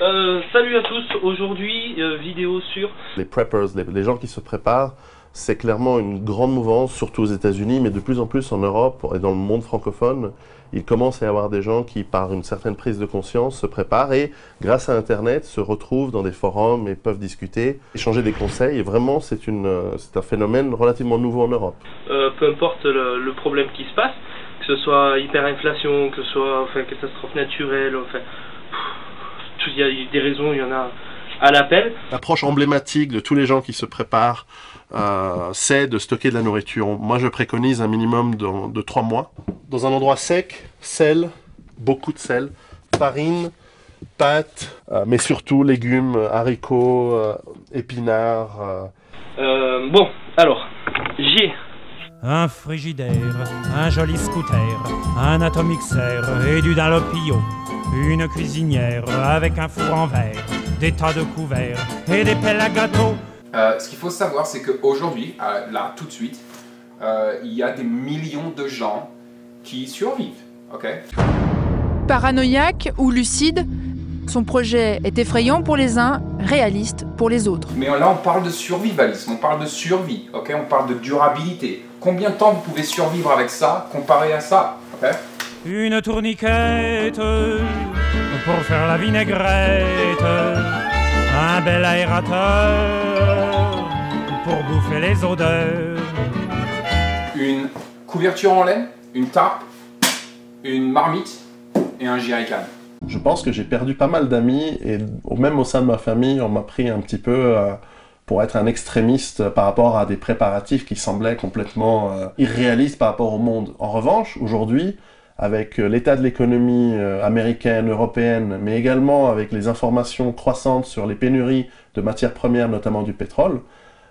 Euh, salut à tous, aujourd'hui euh, vidéo sur Les preppers, les, les gens qui se préparent, c'est clairement une grande mouvance, surtout aux États-Unis, mais de plus en plus en Europe et dans le monde francophone. Il commence à y avoir des gens qui, par une certaine prise de conscience, se préparent et, grâce à Internet, se retrouvent dans des forums et peuvent discuter, échanger des conseils. Vraiment, c'est un phénomène relativement nouveau en Europe. euh, peu importe le, le problème qui se passe, que ce soit hyperinflation, que ce soit enfin, catastrophe naturelle, enfin, il y a des raisons, il y en a à l'appel. L'approche emblématique de tous les gens qui se préparent, euh, c'est de stocker de la nourriture. Moi, je préconise un minimum de, de 3 mois. Dans un endroit sec, sel, beaucoup de sel, farine, pâtes, euh, mais surtout légumes, haricots, euh, épinards. euh. Euh, bon, alors, j'ai Un frigidaire, un joli scooter, un atomixer et du Dunlopio. Une cuisinière avec un four en verre, des tas de couverts et des pelles à gâteau. Euh, ce qu'il faut savoir, c'est qu'aujourd'hui, euh, là, tout de suite, euh, il y a des millions de gens qui survivent. ok? Paranoïaque ou lucide, son projet est effrayant pour les uns, réaliste pour les autres. Mais là, on parle de survivalisme, on parle de survie, ok? On parle de durabilité. Combien de temps vous pouvez survivre avec ça comparé à ça ok? Une tourniquette pour faire la vinaigrette. Un bel aérateur pour bouffer les odeurs. Une couverture en laine, une tarpe, une marmite et un jerrycan. Je pense que j'ai perdu pas mal d'amis et même au sein de ma famille, on m'a pris un petit peu euh, pour être un extrémiste par rapport à des préparatifs qui semblaient complètement euh, irréalistes par rapport au monde. En revanche, aujourd'hui, avec euh, l'état de l'économie euh, américaine, européenne, mais également avec les informations croissantes sur les pénuries de matières premières, notamment du pétrole,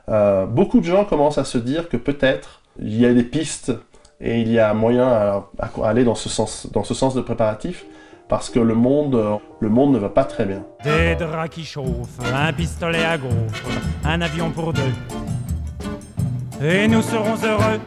euh, beaucoup de gens commencent à se dire que peut-être il y a des pistes et il y a moyen à, aller dans ce sens, dans ce sens de préparatif parce que le monde, le monde ne va pas très bien. Des draps qui chauffent, un pistolet à gaufres, un avion pour deux. Et nous serons heureux.